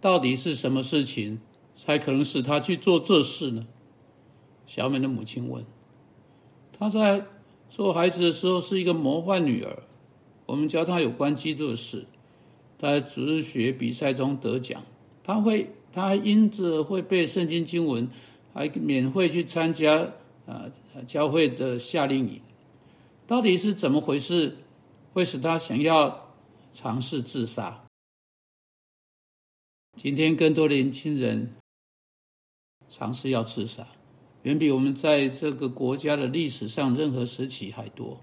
到底是什么事情才可能使他去做这事呢？小美的母亲问。她在做孩子的时候是一个模范女儿，我们教她有关基督的事。她在主日学比赛中得奖，她会，她因着会背圣经经文，还免费去参加啊教会的夏令营。到底是怎么回事，会使她想要尝试自杀？今天更多年轻人尝试要自杀，远比我们在这个国家的历史上任何时期还多。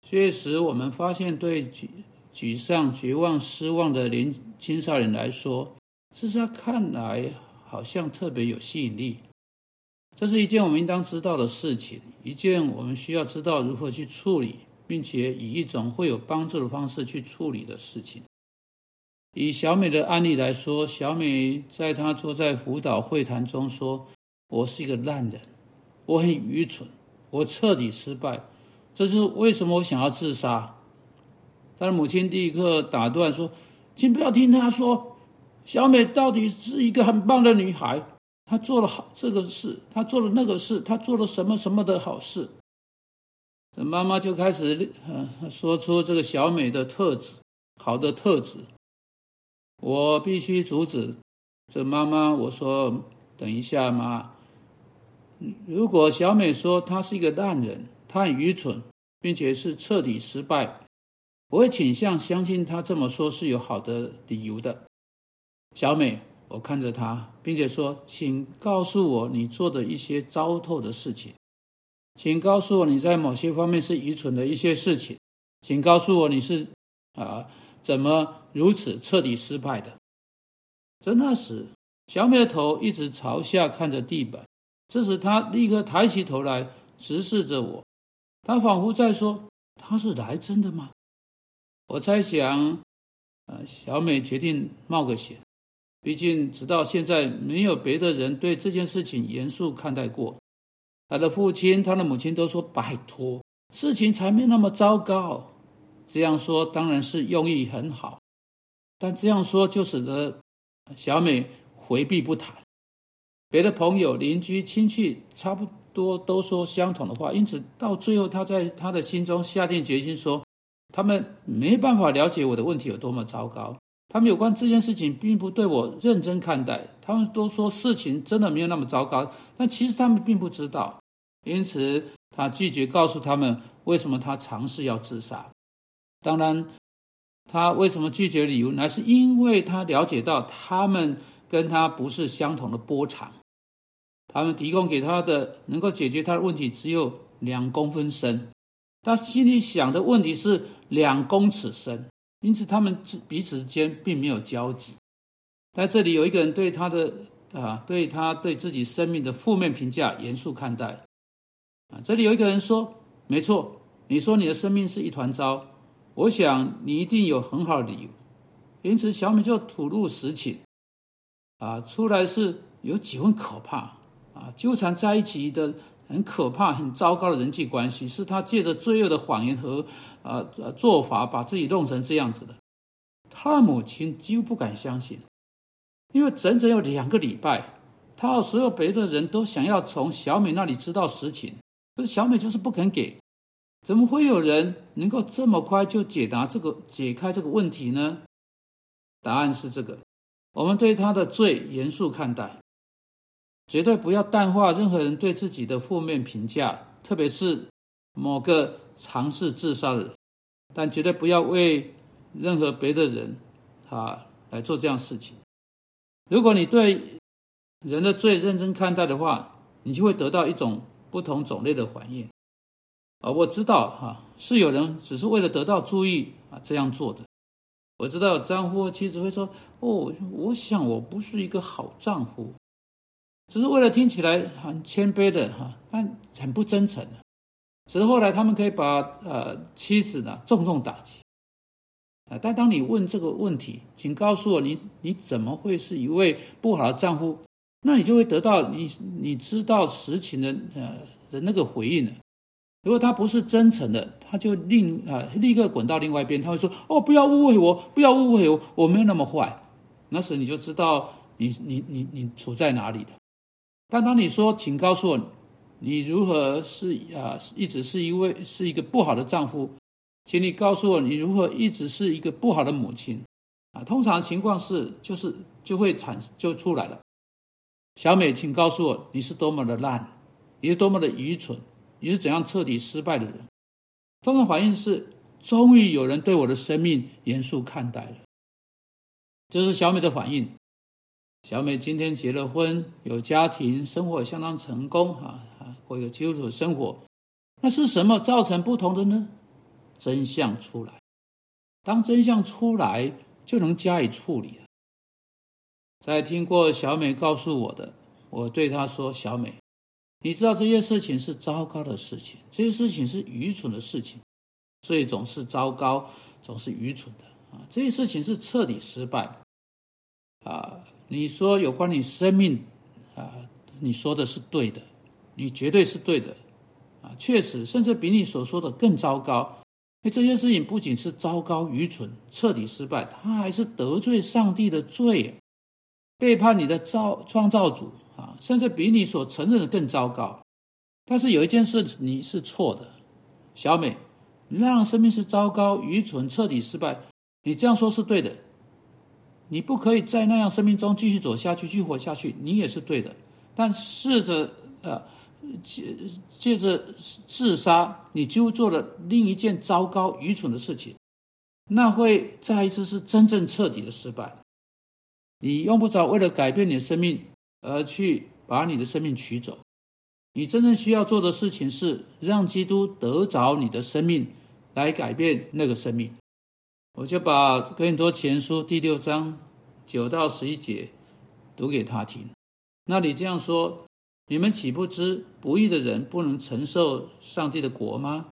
确实，我们发现对沮沮丧、绝望、失望的年青少年来说，自杀看来好像特别有吸引力。这是一件我们应当知道的事情，一件我们需要知道如何去处理，并且以一种会有帮助的方式去处理的事情。以小美的案例来说，小美在她坐在辅导会谈中说：“我是一个烂人，我很愚蠢，我彻底失败，这是为什么我想要自杀。”她的母亲立刻打断说：“请不要听她说，小美到底是一个很棒的女孩，她做了好这个事，她做了那个事，她做了什么什么的好事。”妈妈就开始呃说出这个小美的特质，好的特质。我必须阻止这妈妈。我说：“等一下，妈。如果小美说她是一个烂人，她很愚蠢，并且是彻底失败，我会倾向相信她这么说是有好的理由的。”小美，我看着她，并且说：“请告诉我你做的一些糟透的事情，请告诉我你在某些方面是愚蠢的一些事情，请告诉我你是啊。”怎么如此彻底失败的？在那时，小美的头一直朝下看着地板。这时，她立刻抬起头来直视着我。她仿佛在说：“他是来真的吗？”我猜想，呃，小美决定冒个险。毕竟，直到现在，没有别的人对这件事情严肃看待过。她的父亲、她的母亲都说：“拜托，事情才没那么糟糕。”这样说当然是用意很好，但这样说就使得小美回避不谈。别的朋友、邻居、亲戚差不多都说相同的话，因此到最后，他在他的心中下定决心说：“他们没办法了解我的问题有多么糟糕，他们有关这件事情并不对我认真看待。他们都说事情真的没有那么糟糕，但其实他们并不知道。因此，他拒绝告诉他们为什么他尝试要自杀。”当然，他为什么拒绝理由，那是因为他了解到他们跟他不是相同的波长，他们提供给他的能够解决他的问题只有两公分深，他心里想的问题是两公尺深，因此他们彼此之间并没有交集。在这里有一个人对他的啊，对他对自己生命的负面评价严肃看待啊，这里有一个人说：“没错，你说你的生命是一团糟。”我想你一定有很好的理由，因此小美就吐露实情，啊，出来是有几分可怕，啊，纠缠在一起的很可怕、很糟糕的人际关系，是他借着罪恶的谎言和啊做法，把自己弄成这样子的。他母亲几乎不敢相信，因为整整有两个礼拜，他和所有别的人都想要从小美那里知道实情，可是小美就是不肯给。怎么会有人能够这么快就解答这个、解开这个问题呢？答案是这个：我们对他的罪严肃看待，绝对不要淡化任何人对自己的负面评价，特别是某个尝试自杀的人。但绝对不要为任何别的人啊来做这样事情。如果你对人的罪认真看待的话，你就会得到一种不同种类的反应。啊，我知道哈，是有人只是为了得到注意啊这样做的。我知道丈夫和妻子会说：“哦，我想我不是一个好丈夫，只是为了听起来很谦卑的哈，但很不真诚的。”只是后来他们可以把呃妻子呢重重打击。啊，但当你问这个问题，请告诉我你你怎么会是一位不好的丈夫？那你就会得到你你知道实情的呃的那个回应了。如果他不是真诚的，他就另啊立刻滚到另外一边，他会说：“哦，不要误会我，不要误会我，我没有那么坏。”那时你就知道你你你你处在哪里了。但当你说，请告诉我，你如何是啊一直是一位是一个不好的丈夫，请你告诉我，你如何一直是一个不好的母亲啊？通常情况是就是就会产就出来了。小美，请告诉我，你是多么的烂，你是多么的愚蠢，你是怎样彻底失败的人？通常反应是，终于有人对我的生命严肃看待了。这是小美的反应。小美今天结了婚，有家庭，生活相当成功，啊啊，过一个基督徒生活。那是什么造成不同的呢？真相出来，当真相出来，就能加以处理了。在听过小美告诉我的，我对她说：“小美，你知道这些事情是糟糕的事情，这些事情是愚蠢的事情，所以总是糟糕，总是愚蠢的啊！这些事情是彻底失败啊！”你说有关你生命，啊，你说的是对的，你绝对是对的，啊，确实，甚至比你所说的更糟糕。因为，这些事情不仅是糟糕、愚蠢、彻底失败，他还是得罪上帝的罪，背叛你的造创造主，甚至比你所承认的更糟糕。但是有一件事你是错的，小美，那样生命是糟糕、愚蠢、彻底失败，你这样说是对的。你不可以在那样生命中继续走下去，继续活下去，你也是对的。但试着呃借借着自杀，你就做了另一件糟糕、愚蠢的事情，那会再一次是真正彻底的失败。你用不着为了改变你的生命而去把你的生命取走。你真正需要做的事情是让基督得着你的生命，来改变那个生命。我就把《哥林多前书》第六章九到十一节读给他听。那里这样说：“你们岂不知不义的人不能承受上帝的国吗？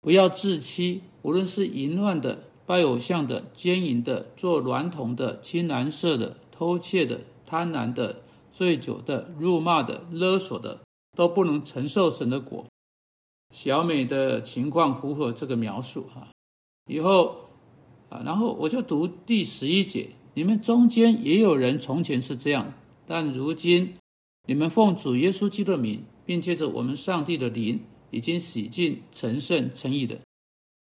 不要自欺，无论是淫乱的、拜偶像的、奸淫的、做娈童的、青蓝色的、偷窃的、贪婪的、醉酒的、辱骂的、勒索的，都不能承受神的果。”小美的情况符合这个描述哈。以后啊。然后我就读第十一节，你们中间也有人从前是这样，但如今你们奉主耶稣基督的名，并借着我们上帝的灵，已经洗净、成圣、成义的，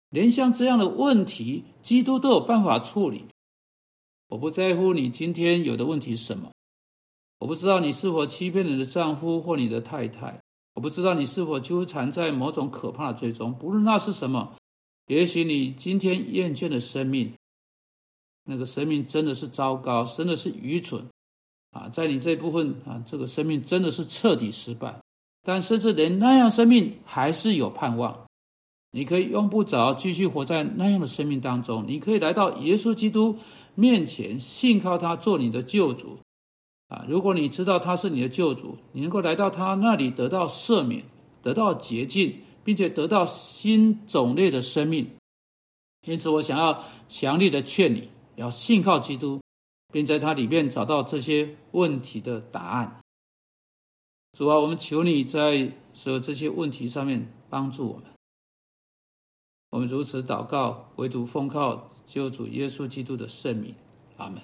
连像这样的问题，基督都有办法处理。我不在乎你今天有的问题是什么，我不知道你是否欺骗你的丈夫或你的太太，我不知道你是否纠缠在某种可怕的罪中，不论那是什么。也许你今天厌倦了生命，那个生命真的是糟糕，真的是愚蠢啊！在你这部分啊，这个生命真的是彻底失败。但甚至连那样生命还是有盼望。你可以用不着继续活在那样的生命当中，你可以来到耶稣基督面前，信靠他做你的救主啊！如果你知道他是你的救主，你能够来到他那里得到赦免，得到洁净。并且得到新种类的生命，因此我想要强力的劝你，要信靠基督，并在它里面找到这些问题的答案。主啊，我们求你在所有这些问题上面帮助我们。我们如此祷告，唯独奉靠救主耶稣基督的圣名，阿门。